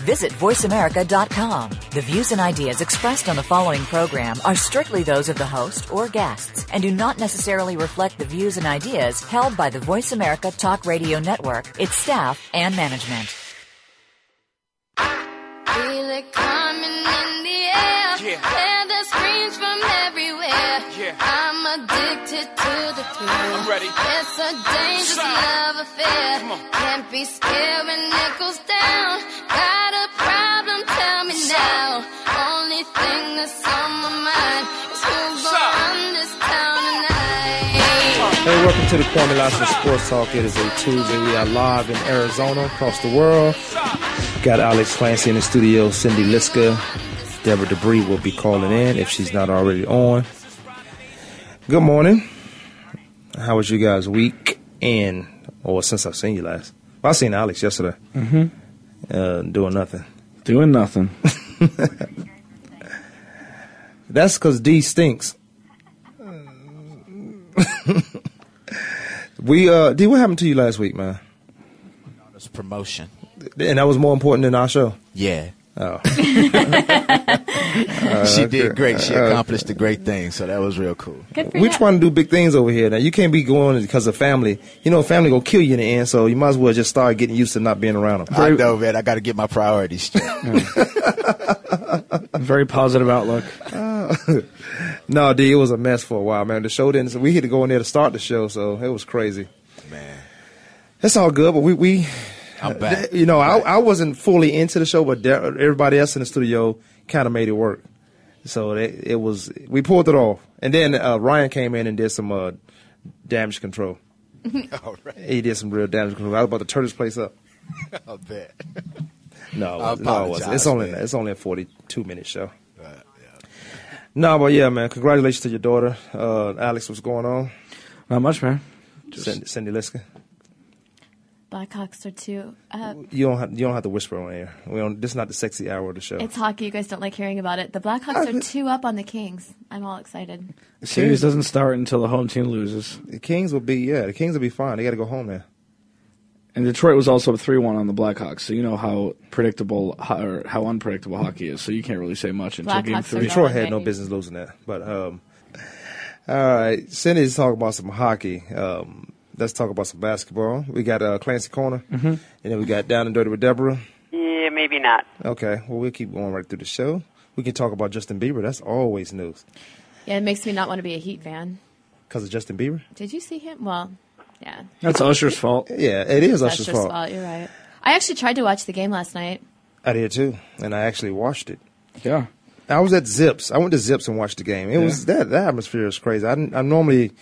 Visit VoiceAmerica.com. The views and ideas expressed on the following program are strictly those of the host or guests and do not necessarily reflect the views and ideas held by the Voice America Talk Radio Network, its staff, and management. Feel it coming in the air. Yeah. Hear the screams from everywhere. Yeah. I'm addicted to the thrill. I'm ready. It's a dangerous Shout. love affair. Come on. Can't be scared when it goes down. Got Hey, welcome to the Kwamie Lassiter Sports Talk. It is a Tuesday. We are live in Arizona, across the world. Got Alex Clancy in the studio, Cindy Liska. Deborah Debris will be calling in if she's not already on. Good morning. How was you guys' week? And, or since I've seen you last? Well, I seen Alex yesterday. Mm-hmm. Uh, doing nothing. Doing nothing. That's because D stinks. we, uh, D, what happened to you last week, man? Promotion. And that was more important than our show. Yeah. Oh. Uh, she did great. She uh, accomplished a great thing, so that was real cool. We're trying to do big things over here. Now you can't be going because of family. You know, family gonna kill you in the end. So you might as well just start getting used to not being around them. I know, man. I got to get my priorities straight. Very positive outlook. No, D, it was a mess for a while, man. The show didn't. So we had to go in there to start the show, so it was crazy. man, It's all good, but we we. I'm back. You know, I, I wasn't fully into the show, but everybody else in the studio kind of made it work. So it, it was we pulled it off, and then uh, Ryan came in and did some uh, damage control. All right. He did some real damage control. I was about to turn this place up. I bet. No, I no, it wasn't. It's only man. it's only a forty-two minute show. Uh, yeah. No, but yeah, man. Congratulations to your daughter, uh, Alex. What's going on? Not much, man. Cindy, Cindy Liska. Blackhawks are two. Uh, You don't have you don't have to whisper on air. We don't. This is not the sexy hour of the show. it's hockey. You guys don't like hearing about it. The Blackhawks are two up on the Kings. I'm all excited. The series doesn't start until the home team loses. the Kings will be yeah. The Kings will be fine. They got to go home now. And Detroit was also up 3 1 on the Blackhawks, so you know how predictable ho- or how unpredictable hockey is, so you can't really say much until game Blackhawks are three. Detroit had no business losing that. But um, all right, Cindy's talking about some hockey. Um, let's talk about some basketball. We got uh, Clancy Corner, mm-hmm. and then we got Down and Dirty with Deborah. Yeah, maybe not. Okay, well we'll keep going right through the show. We can talk about Justin Bieber. That's always news Yeah, it makes me not want to be a Heat fan. because of Justin Bieber. Did you see him? Well, yeah. That's Usher's fault. Yeah, it is That's Usher's just fault. fault. You're right. I actually tried to watch the game last night. I did too, and I actually watched it. Yeah. I was at Zipps. I went to Zipps and watched the game. It was that that atmosphere is crazy. I, I normally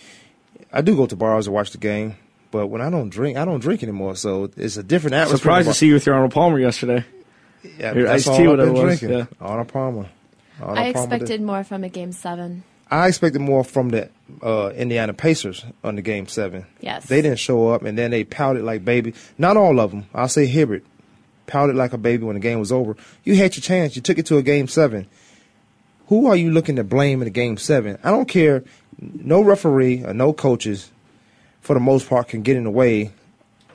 I do go to bars to watch the game, but when I don't drink, I don't drink anymore. So it's a different atmosphere. I was surprised to see you with your Arnold Palmer yesterday. yeah, your that's iced all tea, I've whatever been it was, drinking. yeah. Arnold Palmer. Arnold I Palmer expected more from a game seven. I expected more from the uh, Indiana Pacers on the game seven. Yes. they didn't show up, and then they pouted like baby. Not all of them. I'll say Hibbert pouted like a baby when the game was over. You had your chance. You took it to a game seven. Who are you looking to blame in the game seven? I don't care. No referee or no coaches, for the most part, can get in the way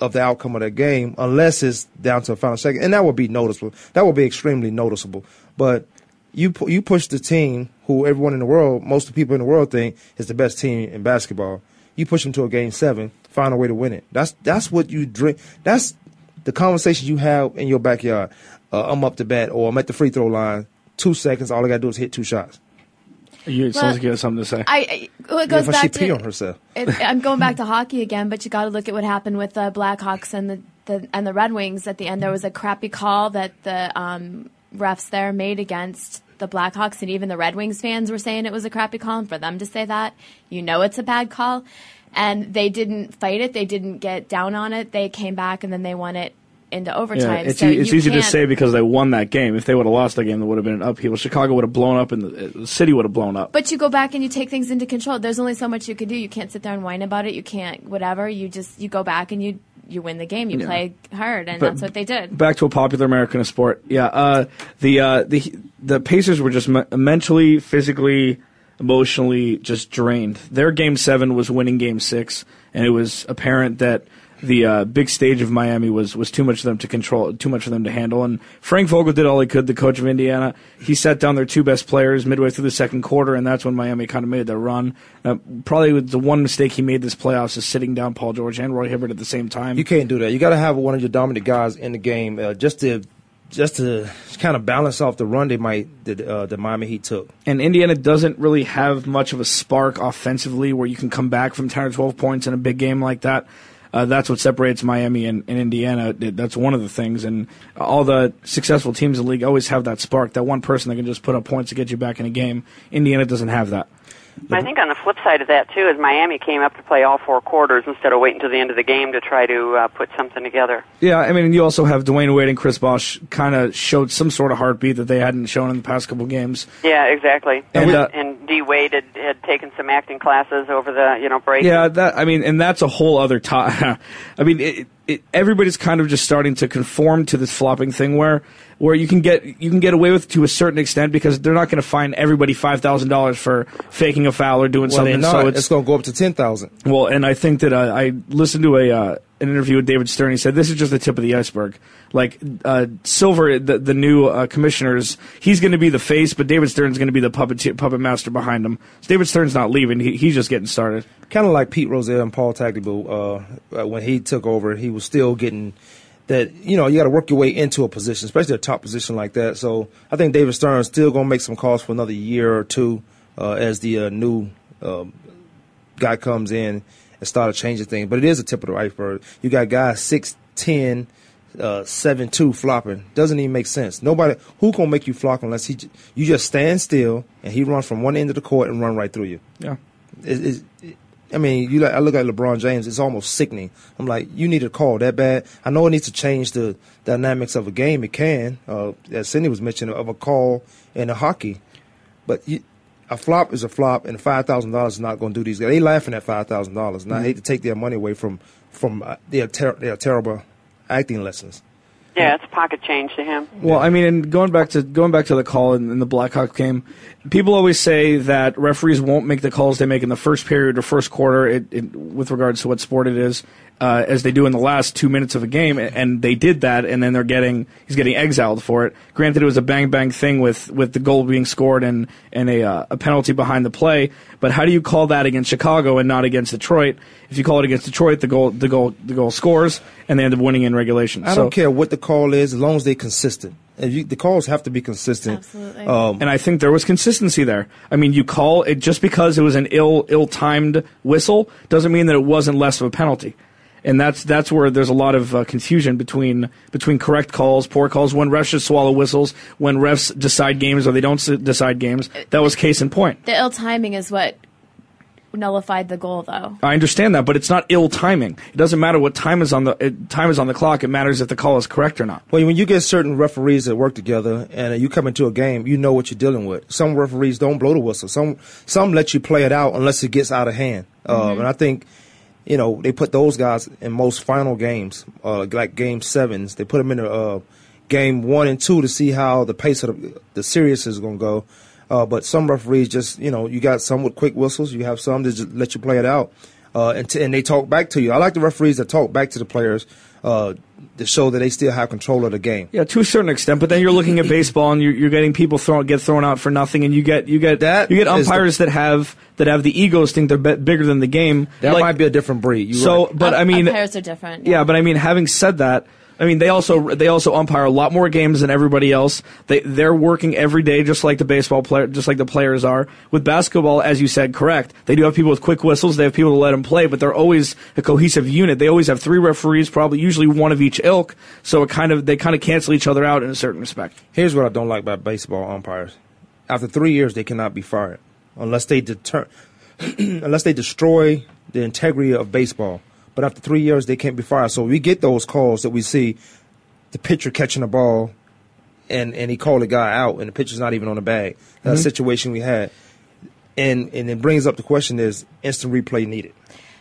of the outcome of that game unless it's down to a final second, and that would be noticeable. That would be extremely noticeable. But you pu- you push the team who everyone in the world, most of the people in the world think is the best team in basketball. You push them to a game seven, find a way to win it. That's that's what you drink. That's the conversation you have in your backyard. Uh, I'm up to bat, or I'm at the free throw line. Two seconds. All I got to do is hit two shots. You, it Well, sounds like you had something to say. I, I well, it Yeah, goes if she back pee to on herself. it, I'm going back to hockey again, but you got to look at what happened with the Blackhawks and the, the and the Red Wings. At the end, there was a crappy call that the um, refs there made against the Blackhawks, and even the Red Wings fans were saying it was a crappy call. And for them to say that, you know it's a bad call. And they didn't fight it. They didn't get down on it. They came back and then they won it into overtime. Yeah, it's, so e- it's easy to say because they won that game. If they would have lost that game, there would have been an upheaval. Chicago would have blown up, and the, the city would have blown up. But you go back and you take things into control. There's only so much you can do. You can't sit there and whine about it. You can't whatever. You just you go back and you you win the game. You Yeah. play hard, and But that's what they did. Back to a popular American sport. Yeah, uh, the uh, the the Pacers were just me- mentally, physically, emotionally just drained. Their game seven was winning game six, and it was apparent that the uh, big stage of Miami was was too much for them to control, too much for them to handle. And Frank Vogel did all he could. The coach of Indiana, he sat down their two best players midway through the second quarter, and that's when Miami kind of made their run. Uh, probably the one mistake he made this playoffs is sitting down Paul George and Roy Hibbert at the same time. You can't do that. You got to have one of your dominant guys in the game uh, just to just to kind of balance off the run they might the uh, the Miami Heat took. and Indiana doesn't really have much of a spark offensively where you can come back from 10 or 12 points in a big game like that. Uh, that's what separates Miami and, and Indiana. That's one of the things. And all the successful teams in the league always have that spark, that one person that can just put up points to get you back in a game. Indiana doesn't have that. I think on the flip side of that too is Miami came up to play all four quarters instead of waiting until the end of the game to try to uh, put something together. Yeah, I mean, you also have Dwyane Wade and Chris Bosh kind of showed some sort of heartbeat that they hadn't shown in the past couple games. Yeah, exactly. And, And, uh, and D Wade had, had taken some acting classes over the you know break. Yeah, that I mean, and that's a whole other time. I mean, it, it, everybody's kind of just starting to conform to this flopping thing where where you can get you can get away with it to a certain extent because they're not going to fine everybody five thousand dollars for faking a foul or doing Well, something. not. So it's, it's going to go up to ten thousand. well, and I think that uh, I listened to a uh, an interview with David Stern. He said this is just the tip of the iceberg. Like uh, Silver, the, the new uh, commissioners, he's going to be the face, but David Stern's going to be the puppet puppet master behind him. David Stern's not leaving; he, he's just getting started. Kind of like Pete Rozelle and Paul Tagliabue. Uh, uh, when he took over, he was still getting that. You know, you got to work your way into a position, especially a top position like that. So I think David Stern's still going to make some calls for another year or two uh, as the uh, new um, guy comes in and started changing things. But it is a tip of the iceberg. You got guys six ten. Uh, seven two flopping doesn't even make sense. Nobody who gonna make you flop unless he j- you just stand still and he run from one end of the court and run right through you. Yeah. It, it, I mean, you like, I look at LeBron James. It's almost sickening. I'm like, you need a call that bad. I know it needs to change the dynamics of a game. It can, uh, as Cindy was mentioning, of a call in a hockey, but you, a flop is a flop, and five thousand dollars is not going to do these guys. They laughing at five thousand dollars, and I hate to take their money away from from uh, their ter- their terrible acting lessons. Yeah, it's pocket change to him. Well, I mean, and going back to going back to the call in, in the Blackhawks game, people always say that referees won't make the calls they make in the first period or first quarter, it, it, with regards to what sport it is, uh, as they do in the last two minutes of a game, and they did that, and then they're getting he's getting exiled for it. Granted, it was a bang bang thing with, with the goal being scored and and a uh, a penalty behind the play, but how do you call that against Chicago and not against Detroit? If you call it against Detroit, the goal the goal the goal scores, and they end up winning in regulation. I So- don't care what the call is, as long as they're consistent. And you, the calls have to be consistent. Absolutely. Um, and I think there was consistency there. I mean, you call it just because it was an ill ill timed whistle doesn't mean that it wasn't less of a penalty. And that's that's where there's a lot of uh, confusion between between correct calls, poor calls, when refs should swallow whistles, when refs decide games or they don't decide games. That was case in point. The ill timing is what nullified the goal, though. I understand that, but it's not ill timing. It doesn't matter what time is on the it, time is on the clock. It matters if the call is correct or not. Well, when you get certain referees that work together and uh, you come into a game, you know what you're dealing with. Some referees don't blow the whistle. Some some let you play it out unless it gets out of hand. Um, and I think, you know, they put those guys in most final games, uh, like game sevens. They put them in a uh, game one and two to see how the pace of the, the series is going to go. Uh, but some referees just, you know, you got some with quick whistles. You have some that just let you play it out, uh, and, t- and they talk back to you. I like the referees that talk back to the players uh, to show that they still have control of the game. Yeah, to a certain extent, but then you're looking at baseball and you're, you're getting people thrown get thrown out for nothing, and you get you get That you get is the- umpires that have that have the egos think they're be- bigger than the game. That Like- might be a different breed. You're so, right. but I mean, umpires are different. yeah, but I mean, having said that, I mean they also they also umpire a lot more games than everybody else. They they're working every day just like the baseball player, just like the players are. With basketball, as you said, correct. They do have people with quick whistles. They have people to let them play, but they're always a cohesive unit. They always have three referees, probably usually one of each ilk. So it kind of they kind of cancel each other out in a certain respect. Here's what I don't like about baseball umpires. After three years, they cannot be fired unless they deter, unless they destroy the integrity of baseball. But after three years, they can't be fired. So we get those calls that we see, the pitcher catching the ball, and and he called a guy out, and the pitcher's not even on the bag. That's a situation we had, and and it brings up the question: Is instant replay needed?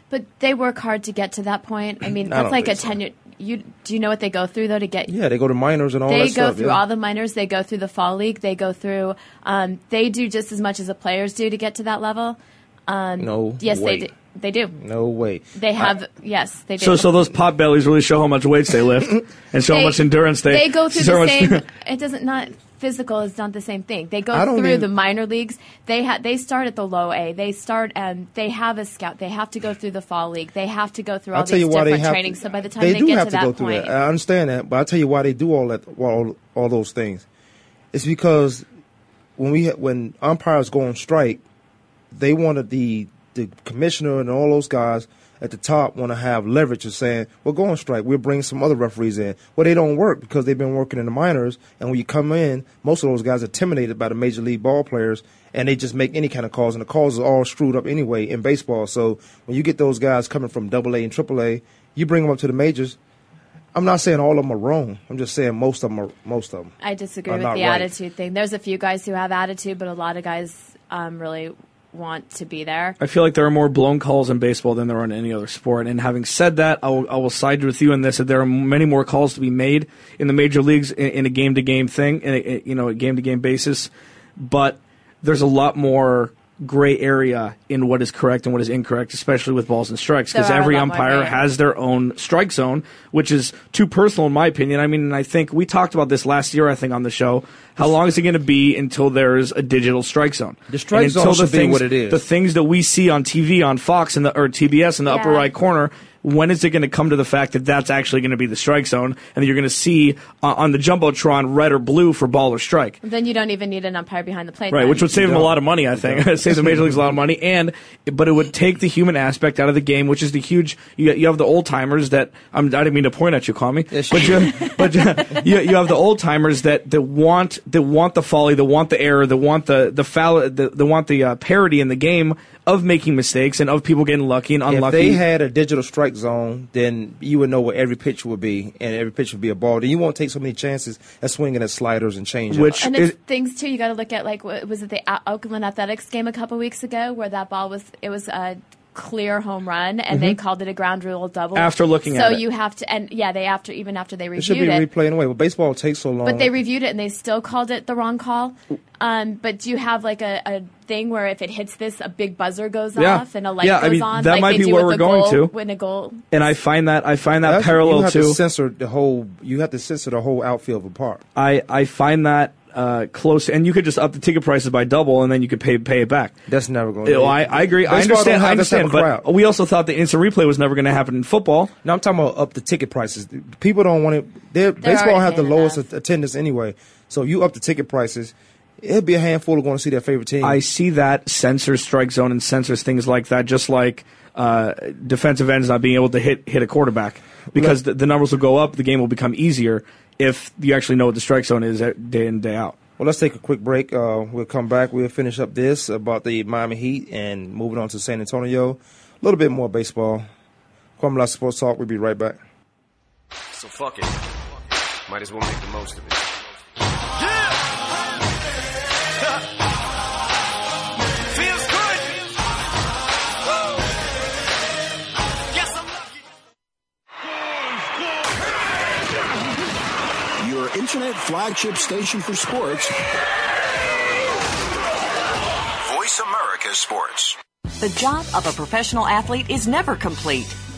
But they work hard to get to that point. I mean, I that's don't like a think so. ten year. You do you know what they go through though to get? Yeah, they go to minors and all they that go stuff. through yeah. all the minors. They go through the fall league. They go through. Um, they do just as much as the players do to get to that level. Um, No Yes, way. they do. They do. No way. They have. yes, they do. So, so those pot bellies really show how much weights they lift and show how They- much endurance they. They go through show the much- same. it doesn't not physical is not the same thing. They go don't through mean- the minor leagues. They ha- they start at the low A. They start and they have a scout. They have to go through the fall league. They have to go through all I'll tell these you why they different have trainings. to, so by the time they they, do get have to to, that go through point, that. I understand that, but I'll tell you why they do all that, all, all those things. It's because when we when umpires go on strike, they wanted the the commissioner and all those guys at the top want to have leverage of saying, "Well, go on strike. We'll bring some other referees in." Well, they don't work because they've been working in the minors, and when you come in, most of those guys are intimidated by the major league ball players, and they just make any kind of calls, and the calls are all screwed up anyway in baseball. So when you get those guys coming from Double A and Triple A, you bring them up to the majors. I'm not saying all of them are wrong. I'm just saying most of them are most of them. I disagree with the right. attitude thing. There's a few guys who have attitude, but a lot of guys um, really want to be there. I feel like there are more blown calls in baseball than there are in any other sport. And having said that, I will, I will side with you in this that there are many more calls to be made in the major leagues in, in a game to game thing, in a, you know, a game to game basis. But there's a lot more gray area in what is correct and what is incorrect, especially with balls and strikes, because There are a every umpire has their own strike zone, which is too personal in my opinion. I mean, and I think we talked about this last year, I think, on the show. How long is it going to be until there's a digital strike zone? The strike And zone until the should be things- what it is. The things that we see on TV on Fox in the or TBS in the upper right corner. When is it going to come to the fact that that's actually going to be the strike zone, and that you're going to see uh, on the jumbotron red or blue for ball or strike? Then you don't even need an umpire behind the plate. Right, then. which would save them a lot of money, I think. save the major leagues a lot of money, and but it would take the human aspect out of the game, which is the huge. You, you have the old timers that I'm, I didn't mean to point at you, call me, Yes, but you you, but you, you, you have the old timers that, that want that want the folly, that want the error, that want the the foul, the, that want the uh, parity in the game of making mistakes and of people getting lucky and unlucky. If they had a digital strike zone, then you would know where every pitch would be, and every pitch would be a ball. Then you won't take so many chances at swinging at sliders and changing. Which- And it's It- things too. You got to look at like was it the Oakland Athletics game a couple weeks ago where that ball was it was a clear home run and they called it a ground rule double Mm-hmm. After looking so at it. so you have to and yeah they after even after they reviewed it should reviewed be it replaying away. But baseball takes so long. but they reviewed it and they still called it the wrong call. Um, but do you have like a, a thing where if it hits this, a big buzzer goes Yeah. off and a light Yeah, I goes mean, on? that like might be where we're going goal, to. win a goal, and I find that I find that That's- parallel you have to to censor the whole. You have to censor the whole outfield apart. I, I find that uh, close, and you could just up the ticket prices by double, and then you could pay pay it back. That's never going. to know, I, I agree. I understand. I have this type understand. But crowd. we also thought the instant replay was never going to happen in football. No, I'm talking about up the ticket prices. People don't want it. They're, They're baseball already have the lowest enough. attendance anyway. So you up the ticket prices, it'll be a handful of going to see their favorite team. I see that sensors strike zone and sensors things like that, just like uh, defensive ends not being able to hit hit a quarterback because the, the numbers will go up. The game will become easier if you actually know what the strike zone is day in day out. Well, let's take a quick break. Uh, we'll come back. We'll finish up this about the Miami Heat and moving on to San Antonio. A little bit more baseball. Kwamie Lassiter Sports Talk. We'll be right back. So fuck it. Might as well make the most of it. Internet flagship station for sports. Voice America Sports. The job of a professional athlete is never complete.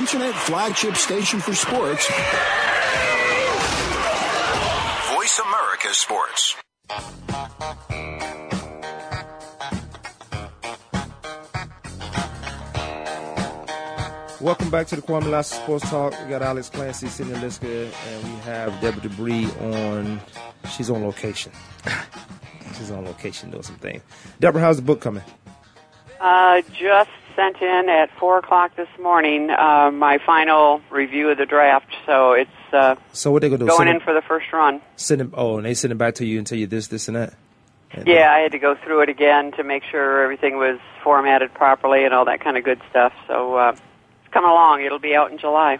Internet flagship station for sports. Voice America Sports. Welcome back to the Kwamie Lassiter Sports Talk. We got Alex Clancy, Cindy Liska, and we have Deborah Debris on. She's on location. She's on location doing some things. Deborah, how's the book coming? Uh, just sent in at four o'clock this morning uh, my final review of the draft, so it's uh, So what they gonna do? going send in it, for the first run. send it, Oh, and they send it back to you and tell you this, this, and that. And, Yeah, I had to go through it again to make sure everything was formatted properly and all that kind of good stuff. So uh, it's coming along. It'll be out in July,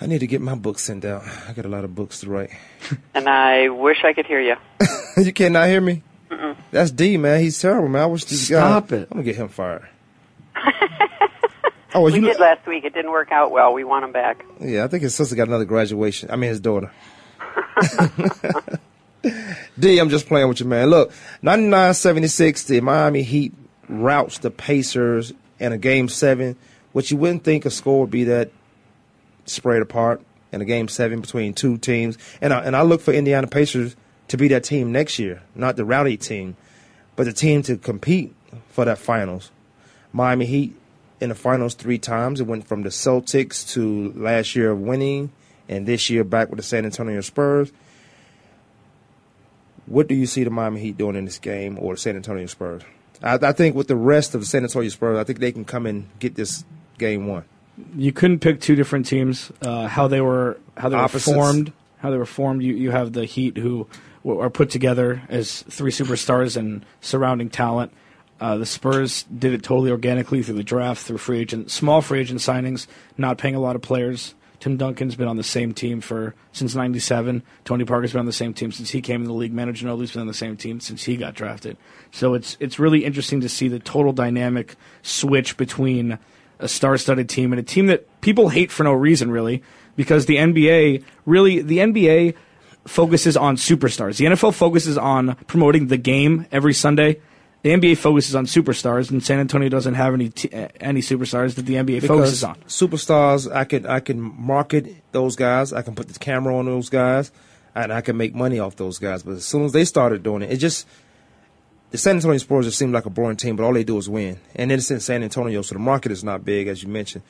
I need to get my book sent out. I got a lot of books to write. and I wish I could hear you. you cannot hear me. That's D, man. He's terrible, man. I wish this Stop guy. it. I'm gonna get him fired. oh, well, We you. did last week. It didn't work out well. We want him back. Yeah, I think his sister got another graduation. I mean, his daughter. D, I'm just playing with you, man. Look, 99-76, the Miami Heat routs the Pacers in a game seven, which you wouldn't think a score would be that spread apart in a game seven between two teams. And I, and I look for Indiana Pacers to be that team next year, not the rowdy team, but the team to compete for that finals. Miami Heat in the finals three times. It went from the Celtics to last year of winning, and this year back with the San Antonio Spurs. What do you see the Miami Heat doing in this game, or the San Antonio Spurs? I, I think with the rest of the San Antonio Spurs, I think they can come and get this game won. you couldn't pick two different teams. Uh, how they were how they were Opposites. formed. How they were formed. You you have the Heat who are put together as three superstars and surrounding talent. Uh, the Spurs did it totally organically through the draft, through free agent, small free agent signings, not paying a lot of players. Tim Duncan's been on the same team for since '97. Tony Parker's been on the same team since he came in the league. Manu Ginobili's been on the same team since he got drafted. So it's it's really interesting to see the total dynamic switch between a star-studded team and a team that people hate for no reason, really, because the NBA really the NBA focuses on superstars. The NFL focuses on promoting the game every Sunday. The NBA focuses on superstars, and San Antonio doesn't have any t- uh, any superstars that the NBA focuses on. superstars, I can I can market those guys. I can put the camera on those guys, and I can make money off those guys. But as soon as they started doing it, it just the San Antonio Spurs just seemed like a boring team. But all they do is win, and it's in San Antonio, so the market is not big as you mentioned.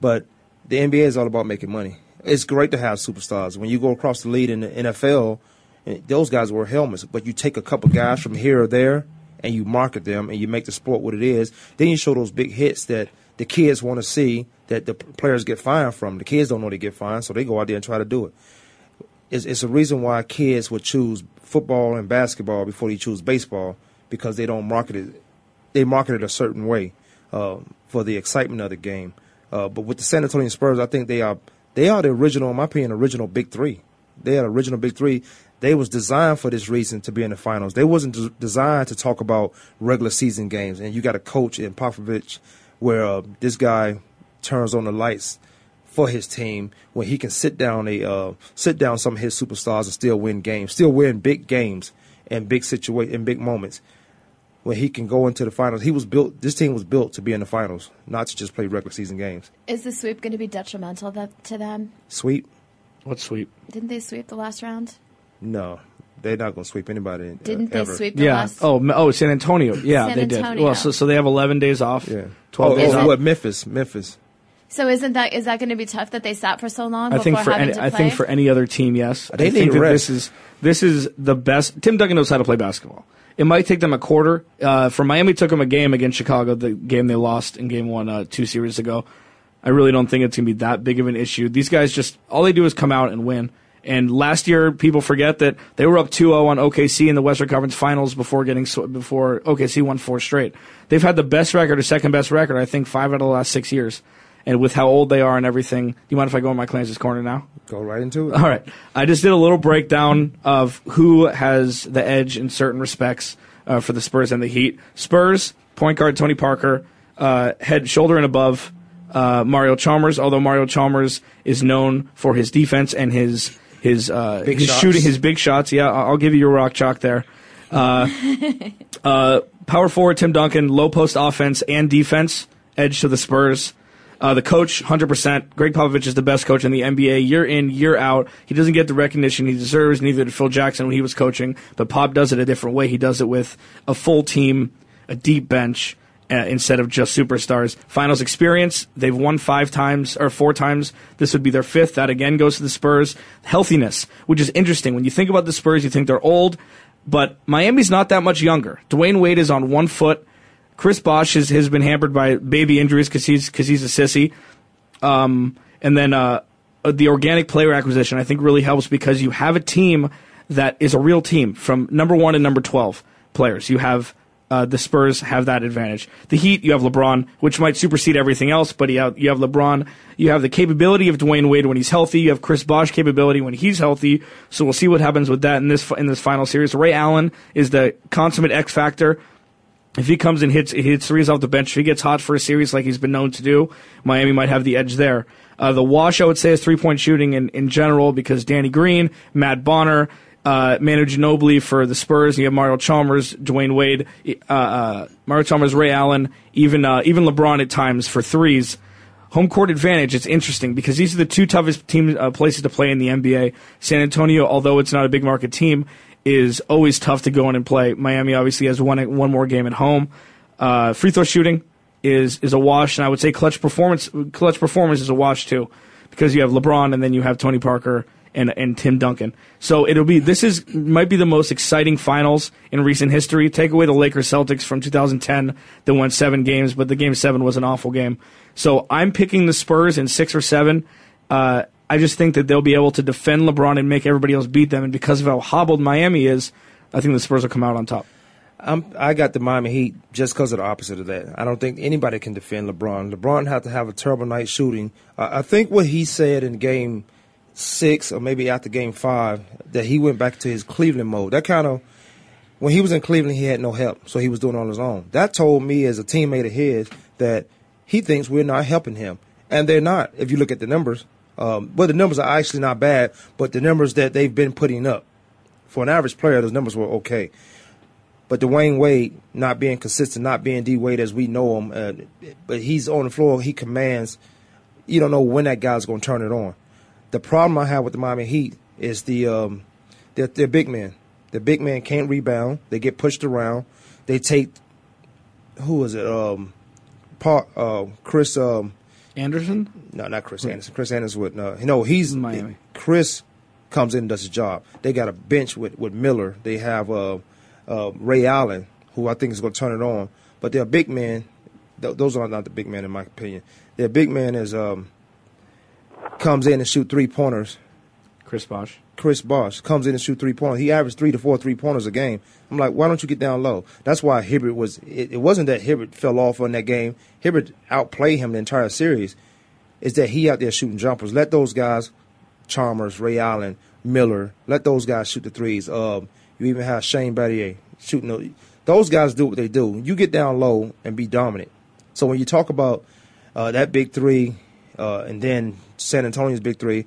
But the NBA is all about making money. It's great to have superstars. When you go across the league in the NFL, eh, those guys wear helmets, but you take a couple guys from here or there and you market them and you make the sport what it is. Then you show those big hits that the kids want to see that the players get fined from. The kids don't know they get fined, so they go out there and try to do it. It's, it's a reason why kids would choose football and basketball before they choose baseball because they don't market it. They market it a certain way uh, for the excitement of the game. Uh, but with the San Antonio Spurs, I think they are they are the original, in my opinion, original big three. They are the original big three. They was designed for this reason to be in the finals. They wasn't des- designed to talk about regular season games. And you got a coach in Popovich where uh, this guy turns on the lights for his team when he can sit down a uh, sit down some of his superstars and still win games, still win big games and big situa- in big moments. When he can go into the finals, he was built. This team was built to be in the finals, not to just play regular season games. Is the sweep going to be detrimental that, to them? Sweep? What sweep? Didn't they sweep the last round? No, they're not going to sweep anybody. uh, Didn't they ever. sweep the Yeah. last? Oh, ma- oh, San Antonio. Yeah, San they did. Antonio. Well, so so they have 11 days off. Yeah. 12 oh, days oh, off. what Memphis? Memphis. So isn't that is that going to be tough that they sat for so long I before think for any, to I think for any other team, yes. They I need think that rest. this is this is the best. Tim Duncan knows how to play basketball. It might take them a quarter. Uh, for Miami, took them a game against Chicago, the game they lost in Game One uh, two series ago. I really don't think it's going to be that big of an issue. These guys just all they do is come out and win. And last year, people forget that they were up 2-0 on OKC in the Western Conference Finals before getting before OKC won four straight. They've had the best record or second best record, I think, five out of the last six years. And with how old they are and everything, do you mind if I go in my Clancy's corner now? Go right into it. All right. I just did a little breakdown of who has the edge in certain respects uh, for the Spurs and the Heat. Spurs, point guard Tony Parker, uh, head, shoulder, and above uh, Mario Chalmers. Although Mario Chalmers is known for his defense and his his uh, Big his shots. shooting, his big shots. Yeah, I'll I'll give you your rock chalk there. Uh, uh, power forward Tim Duncan, low post offense and defense, edge to the Spurs. Uh, the coach, 100%. Gregg Popovich is the best coach in the NBA year in, year out. He doesn't get the recognition he deserves, neither did Phil Jackson when he was coaching, but Pop does it a different way. He does it with a full team, a deep bench, uh, instead of just superstars. Finals experience, they've won five times or four times. This would be their fifth. That again goes to the Spurs. Healthiness, which is interesting. When you think about the Spurs, you think they're old, but Miami's not that much younger. Dwyane Wade is on one foot. Chris Bosh has, has been hampered by baby injuries because he's because he's a sissy. Um, and then uh, the organic player acquisition I think really helps because you have a team that is a real team from number one and number twelve players. You have uh, the Spurs have that advantage. The Heat, you have LeBron, which might supersede everything else, but you have, you have LeBron. You have the capability of Dwyane Wade when he's healthy. You have Chris Bosh capability when he's healthy. So we'll see what happens with that in this in this final series. Ray Allen is the consummate X factor. If he comes and hits hits threes off the bench, if he gets hot for a series like he's been known to do, Miami might have the edge there. Uh, the wash, I would say, is three point shooting in, in general because Danny Green, Matt Bonner, uh, Manu Ginobili for the Spurs. You have Mario Chalmers, Dwyane Wade, uh, uh, Mario Chalmers, Ray Allen, even uh, even LeBron at times for threes. Home court advantage. It's interesting because these are the two toughest team uh, places to play in the NBA. San Antonio, although it's not a big market team, is always tough to go in and play. Miami obviously has one one more game at home. Uh, free throw shooting is is a wash, and I would say clutch performance clutch performance is a wash too, because you have LeBron and then you have Tony Parker and and Tim Duncan. So it'll be this is might be the most exciting finals in recent history. Take away the Lakers Celtics from 2010 that went seven games, but the game seven was an awful game. So I'm picking the Spurs in six or seven. Uh, I just think that they'll be able to defend LeBron and make everybody else beat them. And because of how hobbled Miami is, I think the Spurs will come out on top. I'm, I got the Miami Heat just because of the opposite of that. I don't think anybody can defend LeBron. LeBron had to have a terrible night shooting. I think what he said in game six or maybe after game five that he went back to his Cleveland mode. That kind of when he was in Cleveland, he had no help, so he was doing it on his own. That told me as a teammate of his that he thinks we're not helping him, and they're not. If you look at the numbers, um, well, the numbers are actually not bad, but the numbers that they've been putting up for an average player, those numbers were okay. But Dwyane Wade not being consistent, not being D Wade as we know him, uh, but he's on the floor, he commands. You don't know when that guy's going to turn it on. The problem I have with the Miami Heat is the um, they're, they're big men. The big men can't rebound. They get pushed around. They take who is it? Um, Paul, uh, Chris um, Andersen? No, not Chris Andersen. Chris Andersen with no. No, he's Miami. Chris comes in and does his job. They got a bench with, with Miller. They have uh, uh, Ray Allen, who I think is going to turn it on. But their big man, th- those are not the big men in my opinion. Their big man is um, comes in and shoot three pointers. Chris Bosh. Chris Bosh comes in and shoot three pointers. He averaged three to four three pointers a game. I'm like, why don't you get down low? That's why Hibbert was. It, it wasn't that Hibbert fell off on that game. Hibbert outplayed him the entire series. Is that he out there shooting jumpers? Let those guys, Chalmers, Ray Allen, Miller, let those guys shoot the threes. Um, you even have Shane Battier shooting. Those, those guys do what they do. You get down low and be dominant. So when you talk about uh, that big three, uh, and then San Antonio's big three.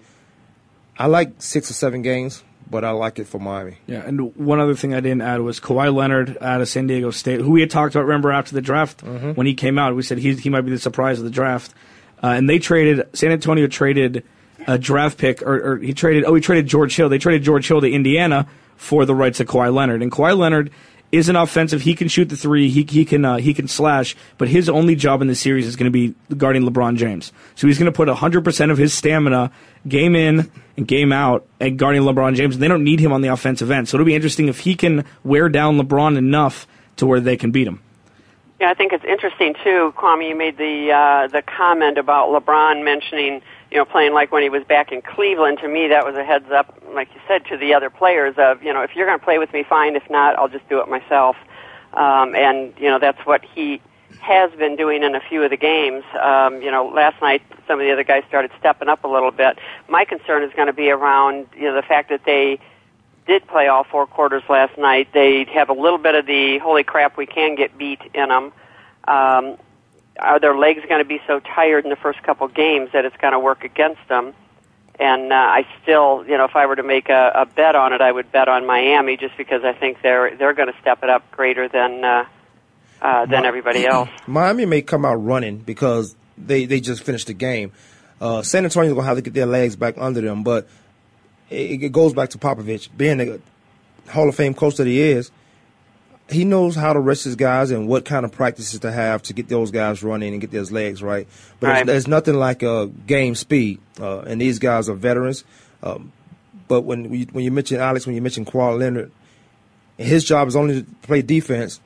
I like six or seven games, but I like it for Miami. Yeah, and one other thing I didn't add was Kawhi Leonard out of San Diego State, who we had talked about. Remember after the draft Mhm. when he came out, we said he he might be the surprise of the draft, uh, and they traded San Antonio traded a draft pick, or, or he traded oh he traded George Hill. They traded George Hill to Indiana for the rights of Kawhi Leonard, and Kawhi Leonard is an offensive. He can shoot the three. He he can uh, he can slash. But his only job in the series is going to be guarding LeBron James. So he's going to put hundred percent of his stamina, game in and game out, at guarding LeBron James. And they don't need him on the offensive end. So it'll be interesting if he can wear down LeBron enough to where they can beat him. Yeah, I think it's interesting too, Kwamie. You made the uh, the comment about LeBron mentioning, you know, playing like when he was back in Cleveland. To me, that was a heads up, like you said, to the other players of, you know, if you're going to play with me, fine. If not, I'll just do it myself. Um, and you know, that's what he has been doing in a few of the games. Um, you know, last night some of the other guys started stepping up a little bit. My concern is going to be around, you know, the fact that they did play all four quarters last night. They have a little bit of the holy crap, we can get beat in them. Um, are their legs going to be so tired in the first couple games that it's going to work against them? And uh, I still, you know, if I were to make a, a bet on it, I would bet on Miami just because I think they're they're going to step it up greater than uh, uh, than everybody else. Miami may come out running because they they just finished the game. Uh, San Antonio's gonna have to get their legs back under them, but it, it goes back to Popovich being the Hall of Fame coach that he is. He knows how to rest his guys and what kind of practices to have to get those guys running and get those legs right. But Right. There's, there's nothing like uh, game speed, uh, and these guys are veterans. Um, but when we, when you mention Alex, when you mention Kawhi Leonard, his job is only to play defense.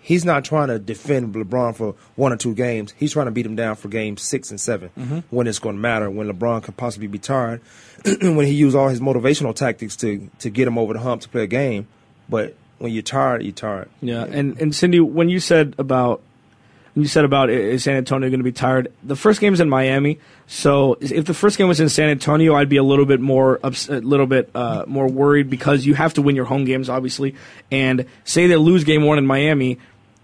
He's not trying to defend LeBron for one or two games. He's trying to beat him down for games six and 7 Mhm. when it's going to matter. When LeBron could possibly be tired, when he used all his motivational tactics to to get him over the hump to play a game. But when you're tired, you're tired. Yeah, and and Cindy, when you said about you said about is San Antonio going to be tired, the first game is in Miami. So if the first game was in San Antonio, I'd be a little bit more ups- a little bit uh, more worried because you have to win your home games, obviously. And say they lose game one in Miami,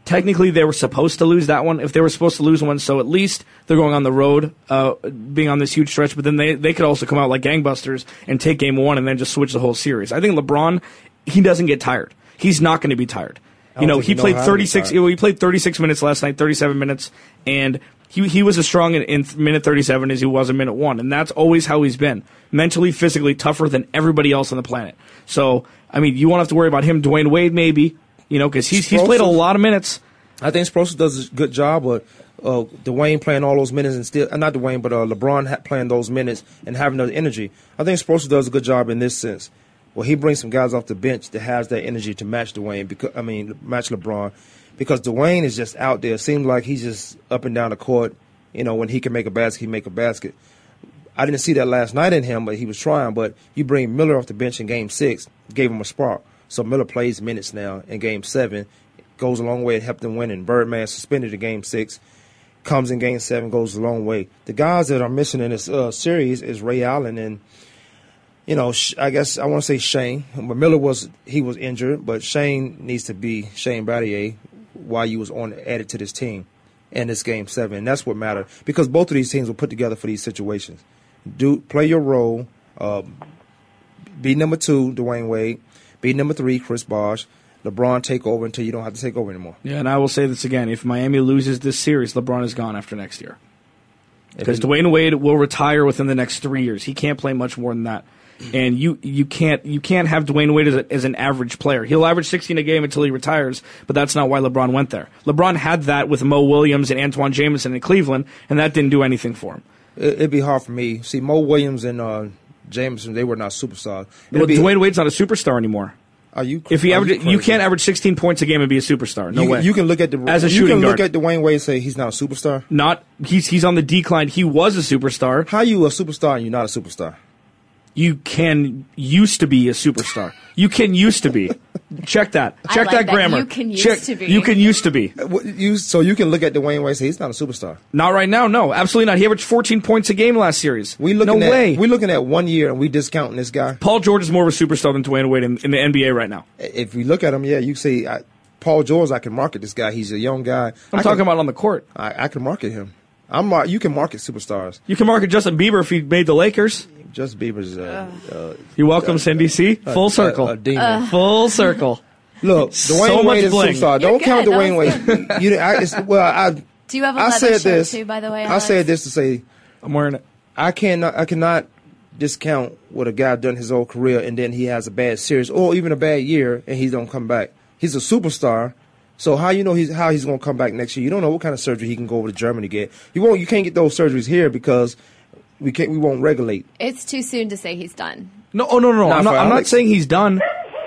technically they were supposed to lose that one. If they were supposed to lose one, so at least they're going on the road, uh, being on this huge stretch. But then they they could also come out like gangbusters and take game one and then just switch the whole series. I think LeBron, he doesn't get tired. He's not going to be tired. You know, he know played how to be 36. tired. He played 36 minutes last night, 37 minutes, and he he was as strong in, in minute 37 as he was in minute one, and that's always how he's been mentally, physically tougher than everybody else on the planet. So, I mean, you won't have to worry about him. Dwyane Wade, maybe, you know, because he's he's played a lot of minutes. I think Sproles does a good job, but uh, Dwyane playing all those minutes and still uh, not Dwyane, but uh, LeBron ha- playing those minutes and having the energy. I think Sproles does a good job in this sense. Well, he brings some guys off the bench that has that energy to match Dwyane. Because I mean, match LeBron, because Dwyane is just out there. Seems like he's just up and down the court. You know, when he can make a basket, he make a basket. I didn't see that last night in him, but he was trying. But you bring Miller off the bench in Game Six, gave him a spark. So Miller plays minutes now in Game Seven, goes a long way. It helped them win. And Birdman suspended in Game Six, comes in Game Seven, goes a long way. The guys that are missing in this uh, series is Ray Allen and you know, I guess I want to say Shane. But Miller was he was injured, but Shane needs to be Shane Battier while you was on added to this team in this game seven. And that's what mattered because both of these teams were put together for these situations. Do play your role. Um, be number two, Dwyane Wade. Be number three, Chris Bosh. LeBron take over until you don't have to take over anymore. Yeah, and I will say this again: if Miami loses this series, LeBron is gone after next year. Because Dwyane Wade will retire within the next three years. He can't play much more than that. And you, you can't you can't have Dwyane Wade as, a, as an average player. He'll average 16 a game until he retires, but that's not why LeBron went there. LeBron had that with Mo Williams and Antoine Jamison in Cleveland, and that didn't do anything for him. It, it'd be hard for me. See, Mo Williams and uh, Jamison, they were not superstars. Well, be- Dwyane Wade's not a superstar anymore. Are you? If he average, you, crazy? can't average 16 points a game and be a superstar. No you, way. You can look at the as a you shooting can guard. look at Dwyane Wade and say he's not a superstar. not he's he's on the decline. He was a superstar. How you a superstar and you're not a superstar? You can used to be a superstar. You can used to be. Check that. I Check like that that. grammar. You can used Check, to be. You can used to be. Uh, you so you can look at Dwyane Wade and say he's not a superstar. Not right now. No, absolutely not. He averaged 14 points a game last series. We looking no at way. we looking at one year and we discounting this guy. Paul George is more of a superstar than Dwyane Wade in, in the NBA right now. If we look at him, yeah, you say I, Paul George. I can market this guy. He's a young guy. I'm I talking can, about on the court. I, I can market him. I'm mar- you can market superstars. You can market Justin Bieber if he made the Lakers. Justin Bieber's uh, uh, You're welcome, Cindy C. Full circle. a- a demon. Full circle. Look, So Dwyane much Wade is a bling. superstar. You're Don't count good. That Dwyane Wade. you, I, it's, well, I Do you have a I leather said shirt this. too, by the way? I said this to say I'm wearing it. I cannot I cannot discount what a guy done his whole career and then he has a bad series or even a bad year and he don't come back. He's a superstar. So how you know he's how he's gonna come back next year? You don't know what kind of surgery he can go over to Germany to get. You won't you can't get those surgeries here because we can't we won't regulate. It's too soon to say he's done. No, oh no, no, no. Not I'm not. I'm not saying he's done,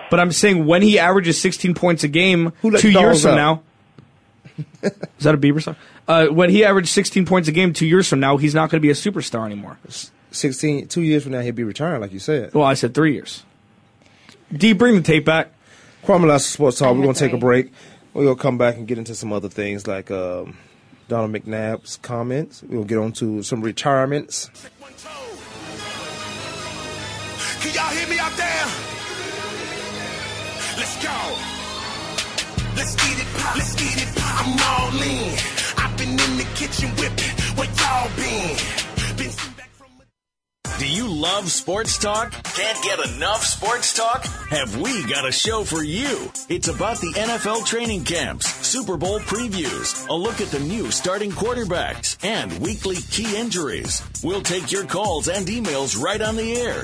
but I'm saying when he averages 16 points a game Who two years from out? now. Is that a Bieber song? Uh, when he averaged 16 points a game two years from now, he's not going to be a superstar anymore. 16, two years from now he'll be retiring, like you said. Well, I said three years. D, bring the tape back. Kwamie Lassiter Sports Talk. I We're gonna take a break. Gonna come back and get into some other things like um, Donald McNabb's comments. We'll get on to some retirements. Can y'all hear me out there? Let's go. Let's it, pop. Let's it, pop. I'm all in. I've been in the kitchen whipping. Where y'all been? Been Do you love sports talk? Can't get enough sports talk? Have we got a show for you? It's about the NFL training camps, Super Bowl previews, a look at the new starting quarterbacks, and weekly key injuries. We'll take your calls and emails right on the air.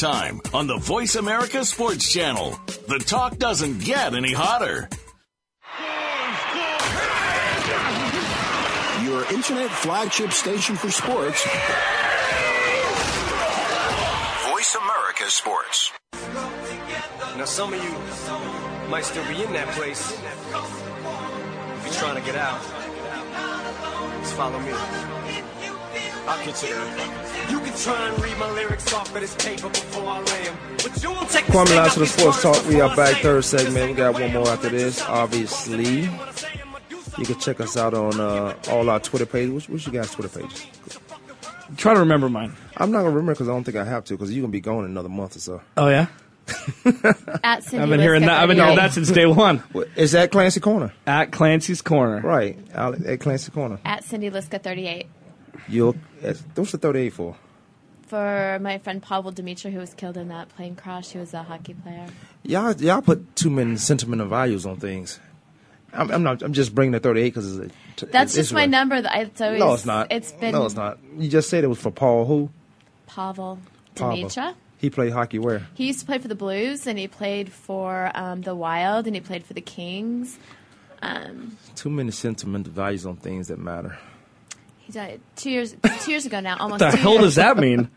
Time on the Voice America Sports Channel. The talk doesn't get any hotter. Your internet flagship station for sports. Voice America Sports. Now, some of you might still be in that place. If you're trying to get out, just follow me. I'll get you. You can try and read my lyrics off of this paper before I lay 'em, But you won't take the Kwamie sting Lash out to the Sports Talk. We are back third segment. We got one more after this, obviously. You can check us out on uh, all our Twitter pages. What's, which you guys' Twitter pages? Try to remember mine. I'm not gonna remember because I don't think I have to because you're gonna be gone in another month or so. Oh yeah. At Cindy I've been hearing that. I've been hearing that since day one. Is that Clancy Corner? At Clancy's Corner. Right. At Clancy Corner. At Cindy Liska 38. You'll. that's- What's the 38 for? For my friend Pavel Demitra, who was killed in that plane crash, he was a hockey player. Y'all, y'all put too many sentimental values on things. I'm, I'm not. I'm just bringing the 38 because it's. A, That's it's just my number. That it's always. No, it's not. It's been No, it's not. You just said it was for Paul who? Pavel Pavel. Demitra. He played hockey where? He used to play for the Blues, and he played for um, the Wild, and he played for the Kings. Um, Too many sentimental values on things that matter. He died two years two years ago now. Almost. What Almost. the two hell years. does that mean?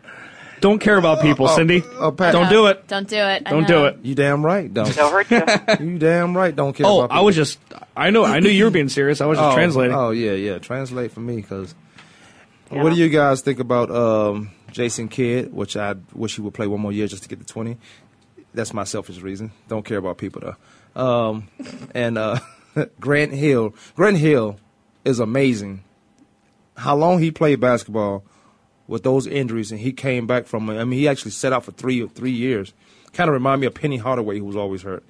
Don't care about people, Oh, Cindy. oh, Pat. Don't do it. Don't do it. I Don't do know. it. You damn right. Don't. They'll hurt you. you damn right. Don't care. Oh, about I was just. I know. I knew you were being serious. I was just oh, translating. Oh yeah, yeah. Translate for me because. Yeah. What do you guys think about um, Jason Kidd? Which I wish he would play one more year just to get to twenty. That's my selfish reason. Don't care about people though. Um, and uh, Grant Hill. Grant Hill is amazing. How long he played basketball with those injuries, and he came back from. I mean, he actually set out for three three years. Kind of remind me of Penny Hardaway, who was always hurt.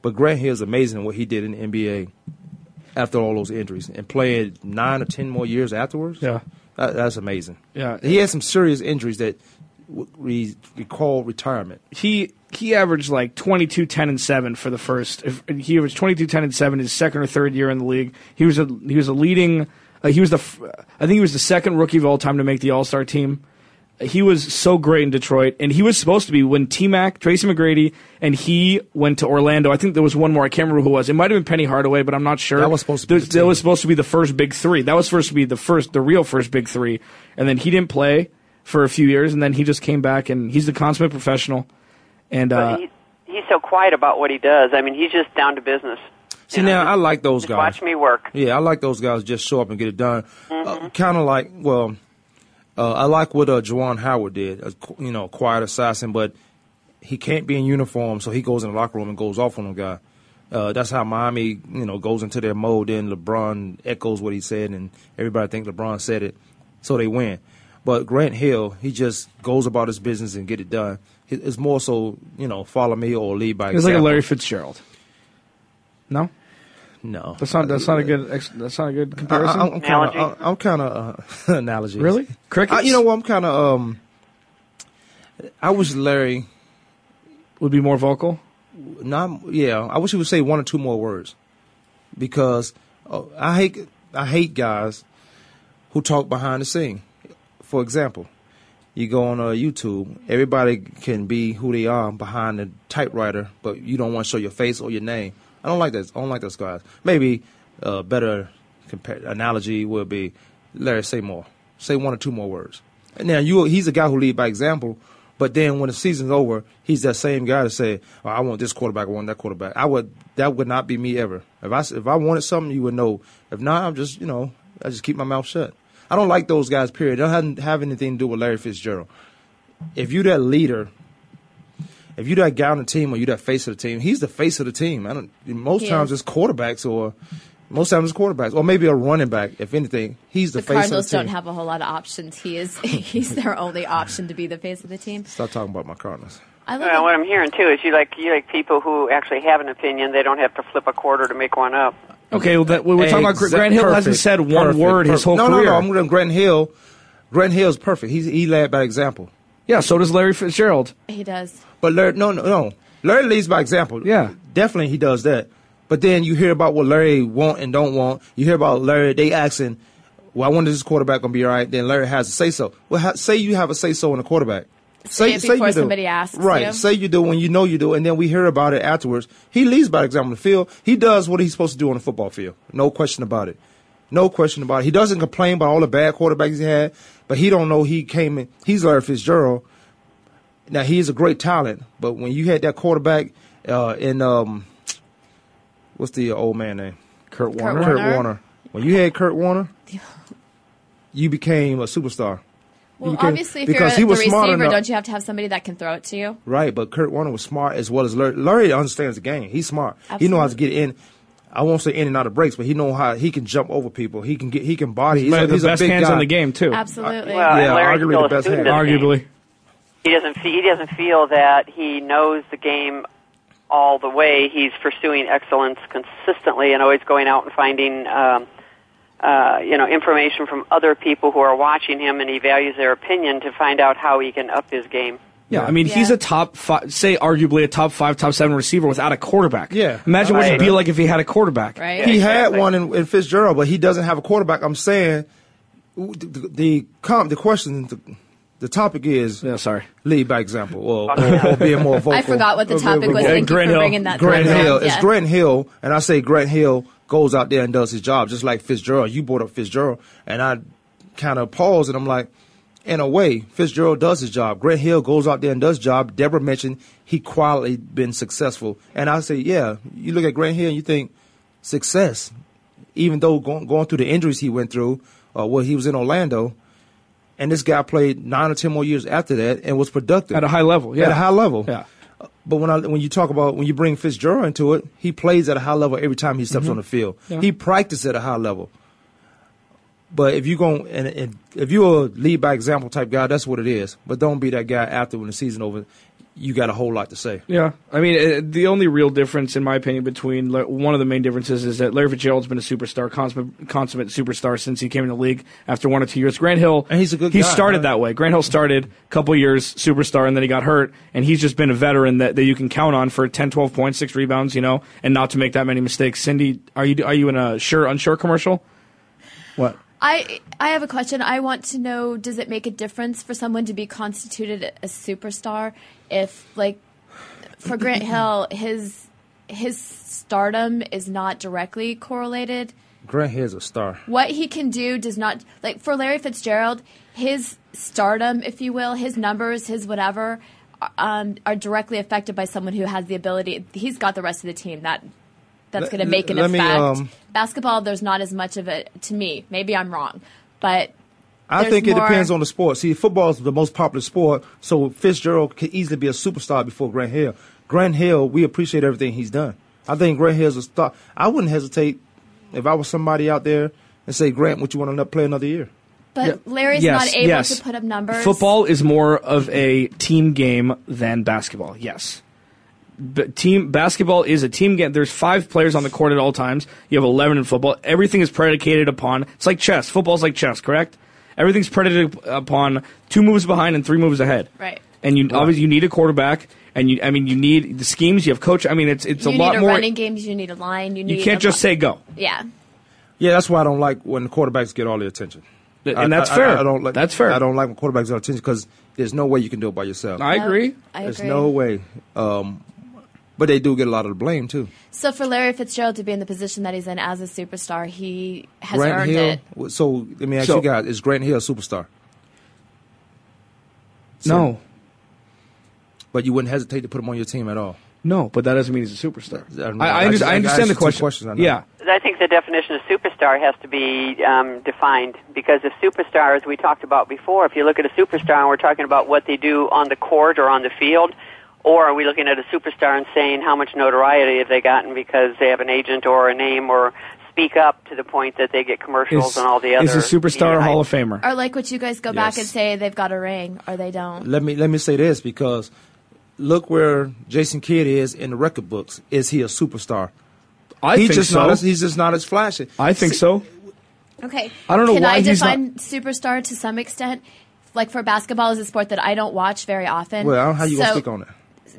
But Grant Hill is amazing in what he did in the NBA after all those injuries and played nine or ten more years afterwards. Yeah. That, that's amazing. Yeah. he had some serious injuries that w- re- recall retirement. he he averaged like 22 10 and 7 for the first if, he averaged 22 10 and 7 his second or third year in the league he was a he was a leading uh, he was the f- i think he was the second rookie of all time to make the all-star team he was so great in Detroit, and he was supposed to be when T Mac, Tracy McGrady, and he went to Orlando. I think there was one more. I can't remember who it was. It might have been Penny Hardaway, but I'm not sure. That was supposed to be There- the that was supposed to be the first big three. That was supposed to be the first, the real first big three. And then he didn't play for a few years, and then he just came back, and he's the consummate professional. And uh, But he, he's so quiet about what he does. I mean, he's just down to business. See now, I like those Just guys. watch me work. Yeah, I like those guys. Just show up and get it done. Mm-hmm. Uh, kind of like, well, uh, I like what uh, Juwan Howard did. A, you know, quiet assassin, but he can't be in uniform, so he goes in the locker room and goes off on a guy. Uh, that's how Miami, you know, goes into their mode. Then LeBron echoes what he said, and everybody think LeBron said it, so they win. But Grant Hill, he just goes about his business and get it done. It's more so, you know, follow me or lead by He's like a. Larry Fitzgerald. No, No, that's not that's not a good ex- that's not a good comparison. I, am kind of I'm kind of uh, analogy. Really? Crickets? I, you know what? I'm kind of um. I wish Larry would be more vocal. Not yeah. I wish he would say one or two more words, because uh, I hate I hate guys who talk behind the scene. For example, you go on uh, YouTube. Everybody can be who they are behind the typewriter, but you don't want to show your face or your name. I don't like that. I don't like those guys. Maybe a better compar- analogy would be Larry, say more. Say one or two more words. And now you, he's a guy who lead by example. But then when the season's over, he's that same guy to say, oh, "I want this quarterback, I want that quarterback." I would that would not be me ever. If I if I wanted something, you would know. If not, I'm just you know I just keep my mouth shut. I don't like those guys. Period. It doesn't have anything to do with Larry Fitzgerald. If you're that leader, if you're that guy on the team or you're that face of the team, he's the face of the team. I don't. Most He times it's quarterbacks or most times it's quarterbacks or maybe a running back. If anything, he's the, The face Cardinals of the team. don't have a whole lot of options. He is he's their only option to be the face of the team. Stop talking about my Cardinals. I look Well, at- what I'm hearing too is you like you like people who actually have an opinion. They don't have to flip a quarter to make one up. Okay, well, that, we we're talking about Grant Hill hasn't said one perfect, word his perfect. whole no, career. No, no, I'm going Grant Hill. Grant Hill's perfect. He's he led by example. Yeah, so does Larry Fitzgerald. he does. But Larry, no, no, no. Larry leads by example. Yeah. definitely he does that. But then you hear about what Larry want and don't want. You hear about Larry. They asking, "Well, I wonder if this quarterback gonna be all right." Then Larry has a say so. Well, ha- say you have a say so in a quarterback. Say it before you do. somebody asks Right. you. Say you do when you know you do, and then we hear about it afterwards. He leads by example on the field. He does what he's supposed to do on the football field. No question about it. No question about it. He doesn't complain about all the bad quarterbacks he had, but he don't know he came in. He's Larry Fitzgerald. Now he is a great talent, but when you had that quarterback uh, in um, what's the old man name? Kurt Warner. Kurt Warner. Warner. When you had Kurt Warner, you became a superstar. Well, became- obviously, if you're because a, he was smart receiver, enough- don't you have to have somebody that can throw it to you? Right, but Kurt Warner was smart as well as Larry. Larry understands the game. He's smart. He knows how to get in. I won't say in and out of breaks, but he know how he can jump over people. He can get. He can body. He's a, one the he's a best big hands guy. in the game too. Absolutely. Well, Yeah, and arguably the best student hand. of the game. Arguably, He doesn't. Fe- he doesn't feel that he knows the game all the way. He's pursuing excellence consistently and always going out and finding. Um, uh, you know, information from other people who are watching him, and he values their opinion to find out how he can up his game. Yeah. I mean, he's a top five, say arguably a top five, top seven receiver without a quarterback. Yeah. Imagine what Right. it'd be like if he had a quarterback. Right. He had exactly. one in, in Fitzgerald, but he doesn't have a quarterback. I'm saying the the, the, com, the question, the, the topic is Yeah, sorry. lead by example, or, or, or being more vocal. I forgot what the topic was. vocal. Thank you Grant for Hill. bringing that. Grant back Hill. up. It's Yeah. Grant Hill, and I say Grant Hill goes out there and does his job, just like Fitzgerald. You brought up Fitzgerald, and I kind of paused, and I'm like, in a way, Fitzgerald does his job. Grant Hill goes out there and does job. Deborah mentioned he quietly been successful, and I say, yeah. You look at Grant Hill, and you think success, even though going, going through the injuries he went through, uh, he was in Orlando. And this guy played nine or ten more years after that and was productive At a high level. Yeah. At a high level, Yeah. but when I when you talk about when you bring Fitzgerald into it, he plays at a high level every time he steps on the field. Yeah. He practices at a high level. But if you go and, and if you're a lead by example type guy, that's what it is. But don't be that guy after when the season over. You got a whole lot to say. Yeah, I mean, uh, the only real difference, in my opinion, between one of the main differences is that Larry Fitzgerald's been a superstar, consummate, consummate superstar since he came in the league after one or two years. Grant Hill, And he's a good He guy, started right? that way. Grant Hill started a couple years superstar, and then he got hurt, and he's just been a veteran that, that you can count on for 10, 12 points, six rebounds, you know, and not to make that many mistakes. Cindy, are you are you in a sure unsure commercial? What? I I have a question. I want to know: Does it make a difference for someone to be constituted a superstar if, like, for Grant Hill, his his stardom is not directly correlated? Grant Hill is a star. What he can do does not like for Larry Fitzgerald, his stardom, if you will, his numbers, his whatever, um, are directly affected by someone who has the ability. He's got the rest of the team that that's going to make an let me, effect. um, Basketball, there's not as much of it to me. Maybe I'm wrong, but I think it more- depends on the sport. See, football is the most popular sport, so Fitzgerald could easily be a superstar before Grant Hill. Grant Hill, we appreciate everything he's done. I think Grant Hill's a star. I wouldn't hesitate if I was somebody out there and say, Grant, would you want to play another year? but Larry's Yes, not able yes. to put up numbers. Football is more of a team game than basketball. Yes. B- team basketball is a team game. There's five players on the court at all times. You have 11 in football. Everything is predicated upon. It's like chess. Football's like chess, correct? Everything's predicated upon two moves behind and three moves ahead. Right. And you obviously you need a quarterback, and you I mean you need the schemes. You have coach. I mean it's it's you a lot need a more. running game. You need a line. You need. you can't just bu- say go. Yeah. Yeah, that's why I don't like when the quarterbacks get all the attention. And I- that's I- fair. I, I don't like, That's fair. I don't like when quarterbacks get attention because there's no way you can do it by yourself. I agree. I There's no way. Um, but they do get a lot of the blame too. So for Larry Fitzgerald to be in the position that he's in as a superstar, he has Grant earned Hill. it. w- So let me ask So- you guys: Is Grant Hill a superstar? No, But you wouldn't hesitate to put him on your team at all. no, but that doesn't mean he's a superstar. I I, I, I just- I I understand asked the question. questions, I know. Yeah, I think the definition of superstar has to be um, defined because if superstar, as we talked about before, if you look at a superstar and we're talking about what they do on the court or on the field, or are we looking at a superstar and saying how much notoriety have they gotten because they have an agent or a name or speak up to the point that they get commercials is, and all the other is a superstar a Hall of Famer? Or like what you guys go back and say they've got a ring or they don't. Let me let me say this because look where Jason Kidd is in the record books. Is he a superstar? I he's think just so. not. As, he's just not as flashy. I think so. Okay. I don't know Can why I he's not- superstar to some extent? Like for basketball is a sport that I don't watch very often. Well, how you gonna So- speak on it?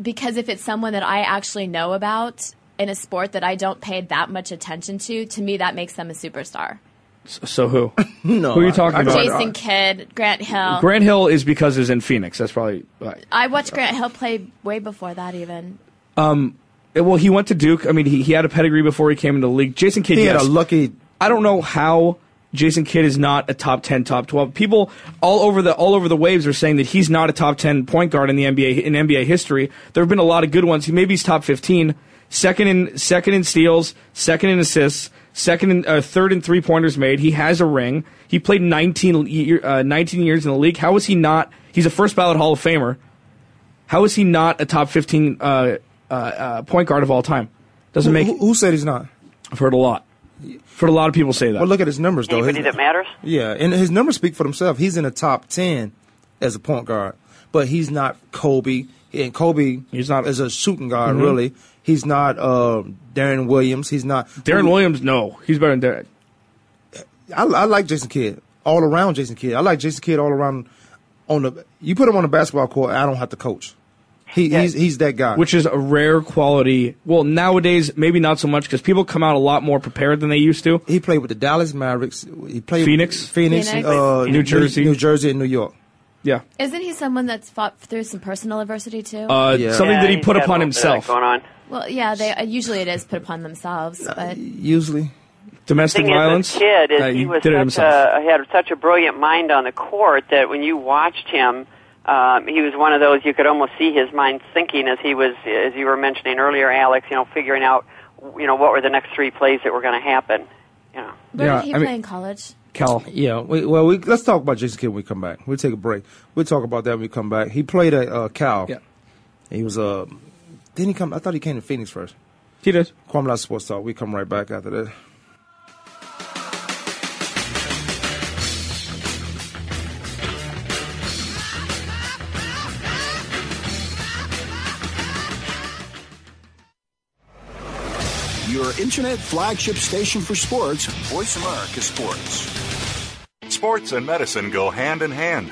Because if it's someone that I actually know about in a sport that I don't pay that much attention to, to me that makes them a superstar. So who? no, who are you talking about? Jason Kidd, Grant Hill. Grant Hill is because he's in Phoenix. That's probably. Right. I watched Grant Hill play way before that even. Um, well, he went to Duke. I mean, he, he had a pedigree before he came into the league. Jason Kidd, He had a lucky. I don't know how Jason Kidd is not a top ten, top twelve. People all over the all over the waves are saying that he's not a top ten point guard in the NBA in NBA history. There have been a lot of good ones. He maybe he's top fifteen, second in second in steals, second in assists, second in uh, third in three pointers made. He has a ring. He played 19, uh, 19 years in the league. How is he not? He's a first ballot Hall of Famer. How is he not a top fifteen uh, uh, uh, point guard of all time? Doesn't Who, make. who said he's not? I've heard a lot. I've a lot of people say that. Well, look at his numbers though. Anybody His- that matters? Yeah, and his numbers speak for themselves. He's in the top ten as a point guard, but he's not Kobe. And Kobe, he's not as a shooting guard. Mhm. Really, he's not uh, Deron Williams. He's not Deron Williams, no, he's better than Deron. I, I like Jason Kidd all around. Jason Kidd. I like Jason Kidd all around. On the you put him on the basketball court, I don't have to coach. He, he's he's that guy. which is a rare quality. Well, nowadays maybe not so much because people come out a lot more prepared than they used to. He played with the Dallas Mavericks. He played Phoenix, Phoenix, Phoenix. Uh, New Jersey. New Jersey, and New York. Yeah, Isn't he someone that's fought through some personal adversity too? uh, something that he put upon little bit of that himself. going on. well, yeah, they uh, usually it is put upon themselves, but Usually, Domestic thing violence. Is, this kid is Uh, he he was did it himself. a, he had such a brilliant mind on the court that when you watched him, um, he was one of those you could almost see his mind thinking as he was, as you were mentioning earlier, Alex. You know, figuring out, you know, what were the next three plays that were going to happen. You know. where Yeah, did he I mean- play in college? Cal. Yeah, we, well, we, let's talk about Jason Kidd when we come back. We'll take a break. We'll talk about that when we come back. He played at uh, Cal. Yeah. He was uh, didn't he come? I thought he came to Phoenix first. He did. Kwamie Lassiter Sports Talk. We come right back after that. Your internet flagship station for sports. Voice America Sports. Sports and medicine go hand in hand.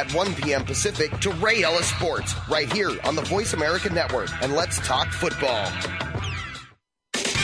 1 p.m. Pacific to Ray Ellis Sports right here on the Voice America Network. And let's talk football.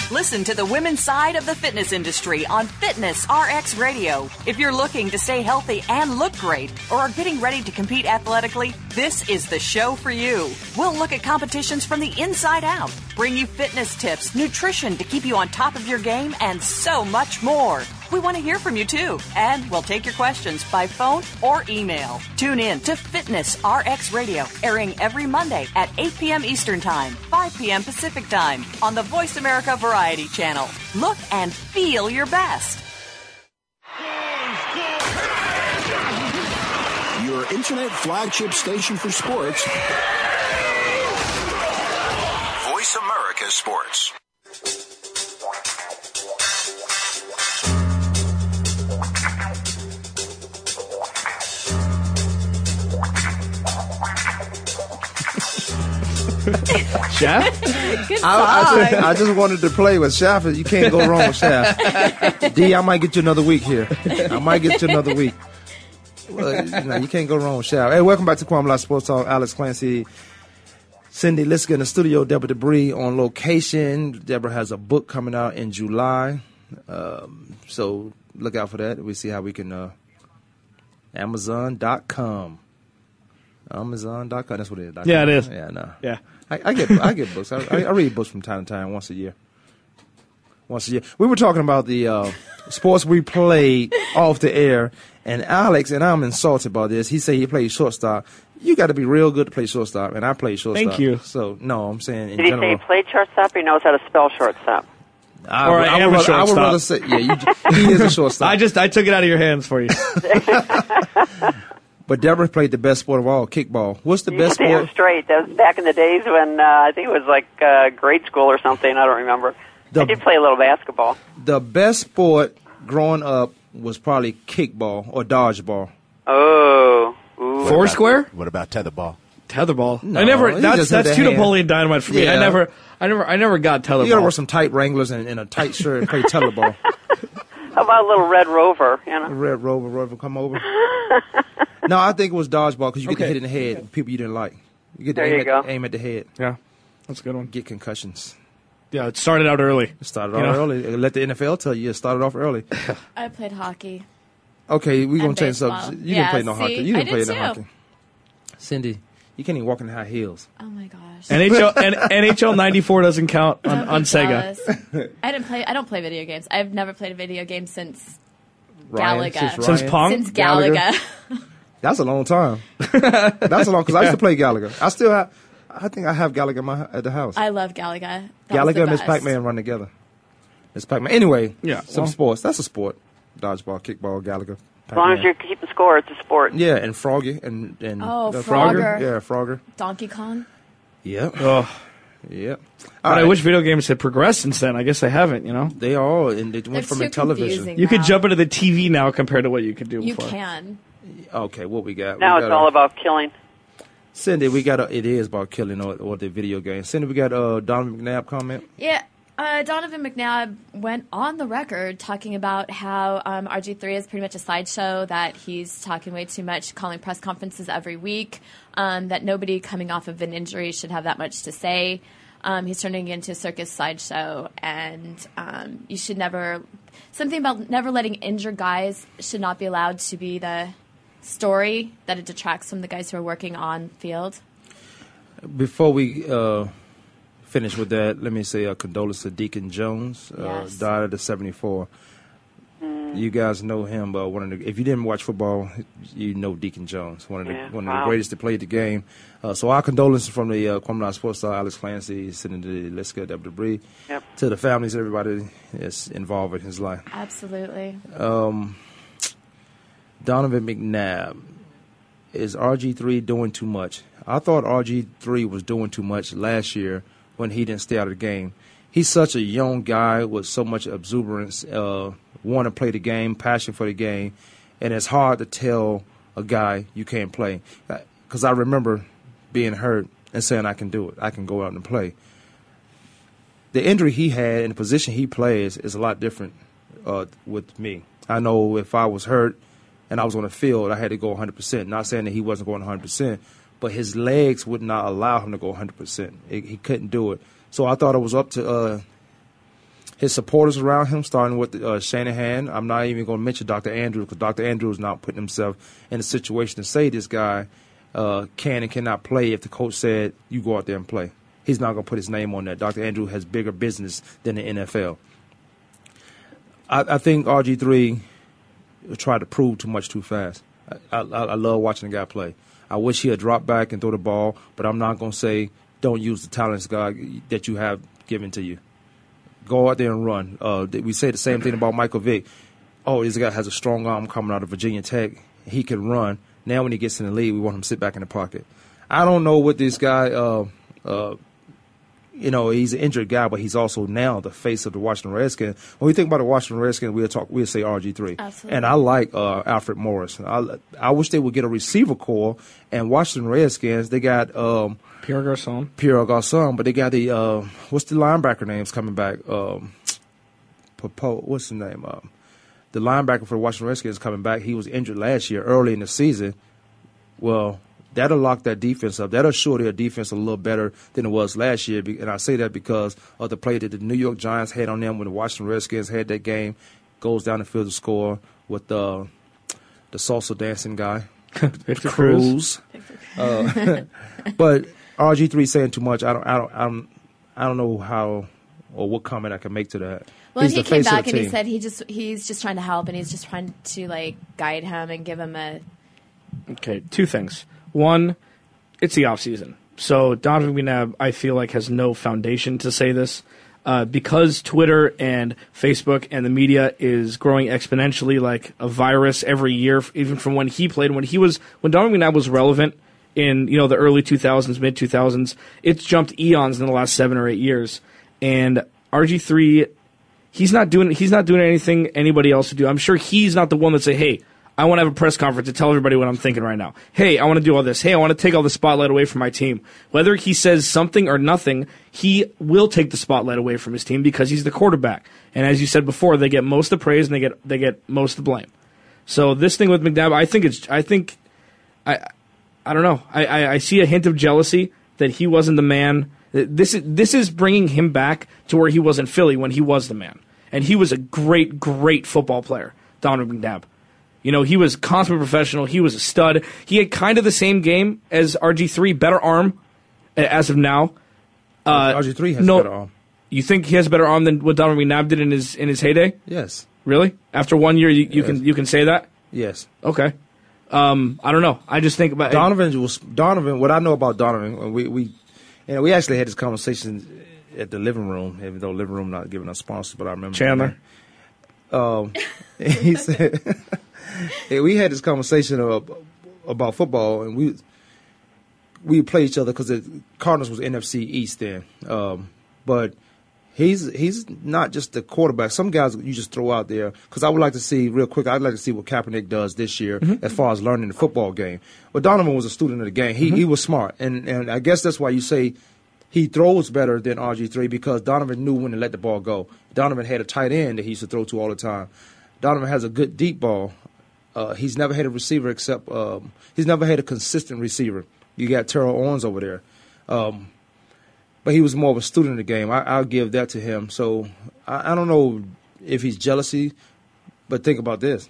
Listen to the women's side of the fitness industry on Fitness RX Radio. If you're looking to stay healthy and look great, or are getting ready to compete athletically, this is the show for you. We'll look at competitions from the inside out, bring you fitness tips, nutrition to keep you on top of your game, and so much more. We want to hear from you too, and we'll take your questions by phone or email. Tune in to Fitness RX Radio, airing every Monday at 8 p.m. Eastern Time, 5 p.m. Pacific Time on the Voice America Variety Channel. Look and feel your best. Your internet flagship station for sports. Voice America Sports. Shaft? Good I, I, just, I just wanted to play with Shaft. You can't go wrong with Shaft. D, I might get you another week here. I might get you another week. Well, you, know, you can't go wrong with Shaft. Hey, welcome back to Kwamie Live Sports Talk. Alex Clancy, Cindy Liska in the studio, Deborah Debris on location. Deborah has a book coming out in July. Um, so look out for that. We see how we can. Uh, Amazon.com. Amazon.com. That's what it is. Yeah, it is. Yeah, no. Yeah. I, I get I get books. I, I, I read books from time to time, once a year. Once a year. We were talking about the uh, sports we played off the air, and Alex and I'm insulted by this. He said he played shortstop. You got to be real good to play shortstop, and I played shortstop. Thank you. So no, I'm saying in Did he say he played shortstop or he knows how to spell shortstop? I, Or I I am would, a rather- I would shortstop. rather say, yeah, you, he is a shortstop. I just I took it out of your hands for you. but Deborah played the best sport of all, kickball. What's the best Damn sport? straight. That was back in the days when uh, I think it was like uh, grade school or something. I don't remember. The- I did play a little basketball. The best sport growing up was probably kickball or dodgeball. Oh, ooh. Foursquare? What about tetherball? Tetherball. No, I never. That's just that's too hand. Napoleon Dynamite for me. I never. I never. I never got tetherball. You gotta wear some tight Wranglers and, and a tight shirt and play tetherball. How about a little Red Rover? You know. Red Rover, Rover, come over. no, I think it was dodgeball because you get to Okay. hit in the head. People you didn't like. You get to There aim, you at, go. aim at the head. Yeah, that's a good one. Get concussions. Yeah, it started out early. It started You off know? early. Let the NFL tell you it started off early. I played hockey. Okay, we're gonna change baseball. subject. You Yeah, didn't play no see, hockey. You didn't play did no too. hockey. Cindy, you can't even walk in high heels. Oh my gosh. NHL and NHL '94 doesn't count on, Don't on Sega. jealous. I didn't play. I don't play video games. I've never played a video game since Ryan, Galaga. since Since Ryan. Pong? Since Gallagher? Galaga. That's a long time. That's a long because I used to play Gallagher. I still have. I think I have Gallagher at, my, at the house. I love Galaga. That was Gallagher the and Miss best. Pac-Man run together. Miss Pac-Man. Anyway, Yeah, some well- sports. That's a sport. Dodgeball, kickball, Gallagher. As long as you're keeping score, it's a sport. Yeah, and Froggy and and Oh, the Frogger. Yeah, Frogger. Donkey Kong. Yep. Oh, Yep. but I wish video games had progressed since then. I guess they haven't. You know, they all and they They're went from too in television. confusing you could jump into the TV now compared to what you could do before. You before. can. Okay, what we got? Now we it's got all a, about killing. Cindy. We got a, it is about killing or, or the video game. Cindy, we got uh Donovan McNabb comment. Yeah. Uh, Donovan McNabb went on the record talking about how um, RG3 is pretty much a sideshow, that he's talking way too much, calling press conferences every week, um, that nobody coming off of an injury should have that much to say. Um, he's turning it into a circus sideshow, and um, you should never. Something about never letting injured guys should not be allowed to be the story, that it detracts from the guys who are working on field. Before we uh, finish with that, let me say a condolence to Deacon Jones. Uh, Yes. Died at the 74. You guys know him, but one of the, if you didn't watch football, you know Deacon Jones, one of the Yeah, one of wow. the greatest to play the game. Uh, so our condolences from the uh, Kwamie Sports Star, Alex Clancy, Senator Liska, Deborah Debris, Yep. to the families, everybody that's involved in his life. Absolutely. Um, Donovan McNabb is RG3 doing too much? I thought RG3 was doing too much last year when he didn't stay out of the game. He's such a young guy with so much exuberance, uh, want to play the game, passion for the game, and it's hard to tell a guy you can't play. Because I remember being hurt and saying I can do it, I can go out and play. The injury he had and the position he plays is a lot different uh, with me. I know if I was hurt and I was on the field, I had to go 100%. Not saying that he wasn't going 100%, but his legs would not allow him to go 100%. He he couldn't do it. So I thought it was up to uh, his supporters around him, starting with uh, Shanahan. I'm not even going to mention Dr. Andrews because Dr. Andrews is not putting himself in a situation to say this guy uh, can and cannot play if the coach said, you go out there and play. He's not going to put his name on that. Dr. Andrews has bigger business than the NFL. I, I think RG three tried to prove too much too fast. I, I, I love watching the guy play. I wish he had dropped back and throw the ball, but I'm not going to say don't use the talents God that you have given to you. Go out there and run. Uh, we say the same thing about Michael Vick. Oh, this guy has a strong arm coming out of Virginia Tech. He can run. Now, when he gets in the lead, we want him to sit back in the pocket. I don't know what this guy. Uh, uh, you know, he's an injured guy, but he's also now the face of the Washington Redskins. When we think about the Washington Redskins, we'll talk, we'll say RG three. And I like uh, Alfred Morris. I, I wish they would get a receiver core. And Washington Redskins, they got um, Pierre Garcon. Pierre Garcon, but they got the uh, what's the linebacker names coming back? Um, Popo, what's the name? Um, the linebacker for the Washington Redskins coming back. He was injured last year, early in the season. Well, that'll lock that defense up. That'll show their defense a little better than it was last year. And I say that because of the play that the New York Giants had on them when the Washington Redskins had that game. Goes down the field to score with the the salsa dancing guy, Victor Cruz. Uh, but RG three saying too much. I don't. I don't. I don't. I don't know how or what comment I can make to that. Well, He's he the came face back the and he said he just he's just trying to help and he's just trying to like guide him and give him a Okay, two things. One, it's the off season, so Donovan McNabb, I feel like, has no foundation to say this. Uh, because Twitter and Facebook and the media is growing exponentially like a virus every year, even from when he played, when he was when Donovan McNabb was relevant in you know the early 2000s, mid 2000s, it's jumped eons in the last seven or eight years. And RG3, he's not doing he's not doing anything anybody else would do. I'm sure he's not the one that say, "Hey, I want to have a press conference to tell everybody what I'm thinking right now. Hey, I want to do all this. Hey, I want to take all the spotlight away from my team." Whether he says something or nothing, he will take the spotlight away from his team because he's the quarterback. And as you said before, they get most of the praise and they get they get most of the blame. So this thing with McNabb, I think it's I think I I don't know. I, I, I see a hint of jealousy that he wasn't the man. This is this is bringing him back to where he was in Philly when he was the man, and he was a great, great football player. Donovan McNabb. You know, he was consummate professional. He was a stud. He had kind of the same game as RG three, better arm as of now. Uh, RG3 has no, better arm. You think he has a better arm than what Donovan McNabb did in his in his heyday? Yes. Really? After one year, you, you can you can say that? Yes. Okay. Um, I don't know. I just think about Donovan was Donovan. What I know about Donovan, we we, you know, we actually had this conversation at the living room, even though living room not giving us sponsors, but I remember Chandler. Um, he said yeah, we had this conversation about, about football, and we we play each other because the Cardinals was NFC East then, um, but. He's he's not just the quarterback. Some guys you just throw out there because I would like to see real quick. I'd like to see what Kaepernick does this year as far as learning the football game. But Donovan was a student of the game. He he was smart, and and I guess that's why you say he throws better than RG three because Donovan knew when to let the ball go. Donovan had a tight end that he used to throw to all the time. Donovan has a good deep ball. Uh, he's never had a receiver except um, he's never had a consistent receiver. You got Terrell Owens over there. Um, but he was more of a student of the game. I, I'll give that to him. So I, I don't know if he's jealousy, but think about this.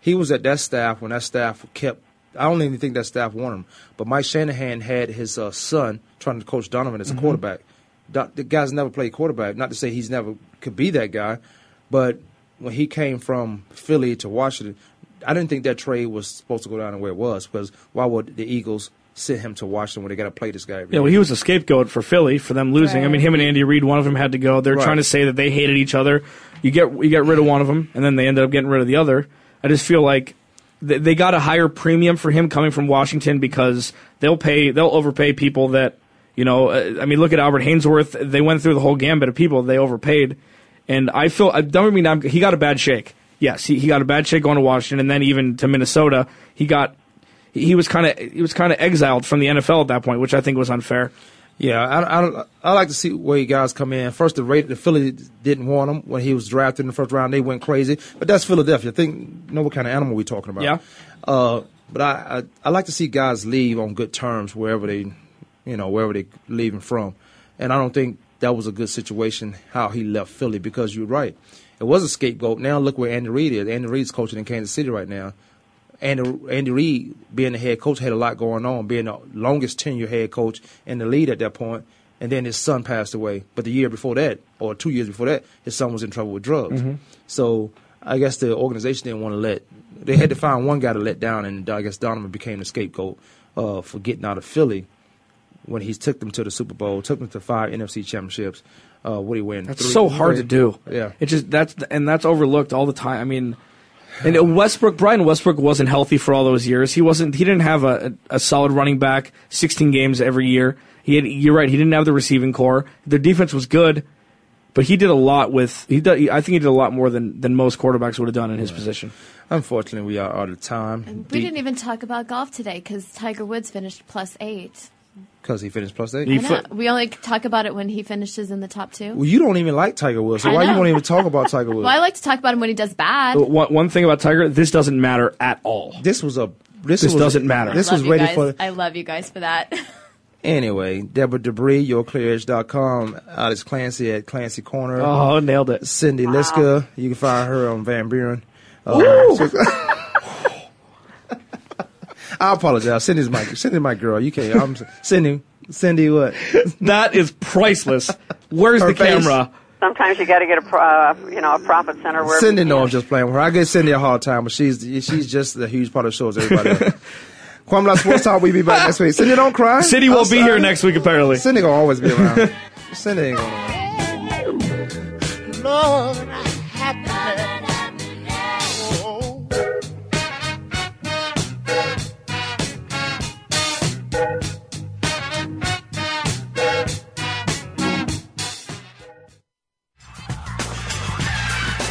He was at that staff when that staff kept. I don't even think that staff wanted him. But Mike Shanahan had his uh, son trying to coach Donovan as a Mhm. quarterback. Do- The guy's never played quarterback. Not to say he's never could be that guy, but when he came from Philly to Washington, I didn't think that trade was supposed to go down the way it was. Because why would the Eagles send him to Washington when they got to play this guy? Yeah, well, he was a scapegoat for Philly for them losing. I mean, him and Andy Reid, one of them had to go. They're Right. trying to say that they hated each other. You get you get rid of one of them, and then they ended up getting rid of the other. I just feel like th- they got a higher premium for him coming from Washington because they'll pay they'll overpay people that you know. uh, I mean, look at Albert Haynesworth. They went through the whole gambit of people they overpaid, and I feel I don't mean I'm, he got a bad shake. Yes, he, he got a bad shake going to Washington, and then even to Minnesota, he got he was kind of he was kind of exiled from the NFL at that point, which I think was unfair. Yeah, I, I, I like to see where you guys come in. First, the rate the Philly didn't want him when he was drafted in the first round. They went crazy, but that's Philadelphia. I think know what kind of animal we're talking about. Yeah. Uh, but I, I I like to see guys leave on good terms wherever they, you know, wherever they leaving from, and I don't think that was a good situation how he left Philly because you're right. It was a scapegoat. Now look where Andy Reid is. Andy Reid's coaching in Kansas City right now. Andy, Andy Reid, being the head coach, had a lot going on, being the longest tenure head coach in the league at that point. and then his son passed away. But the year before that, or two years before that, his son was in trouble with drugs. Mhm. So I guess the organization didn't want to let. They had to find one guy to let down, and I guess Donovan became the scapegoat uh, for getting out of Philly when he took them to the Super Bowl, took them to five NFC championships. Uh, what he win? That's Three- so hard to do. Yeah. It just that's and that's overlooked all the time. I mean, and Westbrook, Brian Westbrook wasn't healthy for all those years. He wasn't. He didn't have a, a, a solid running back. Sixteen games every year. He had. You're right. He didn't have the receiving core. Their defense was good, but he did a lot with. He did, I think he did a lot more than than most quarterbacks would have done in his position. Unfortunately, we are out of time We didn't even talk about golf today because Tiger Woods finished plus eight. Because he finished plus eight. I. We only talk about it when he finishes in the top two. Well, you don't even like Tiger Woods, so I why you know. won't even talk about Tiger Woods? Well, I like to talk about him when he does bad. One, one thing about Tiger, this doesn't matter at all. This was a. This, This was- doesn't matter. This I love was you ready guys. for. I love you guys for that. Anyway, Deborah Debris, yourclearedge.com. Alex Clancy at Clancy Corner. Oh, nailed it. Cindy Liska, you can find her on Van Buren. Uh, Woo! I apologize. Cindy's my Cindy's my girl. You can't. I'm Cindy. Cindy, what? That is priceless. Where's Her the face. camera? Sometimes you got to get a pro, uh, you know a profit center where Cindy no, I'm just playing with her. I give Cindy a hard time, but she's she's just a huge part of the show as everybody else. Kwamie Sports Talk, we be back next week. Cindy, don't cry. Cindy I'm won't be sorry. here next week, apparently. Cindy gonna always be around. Cindy ain't gonna. Lord,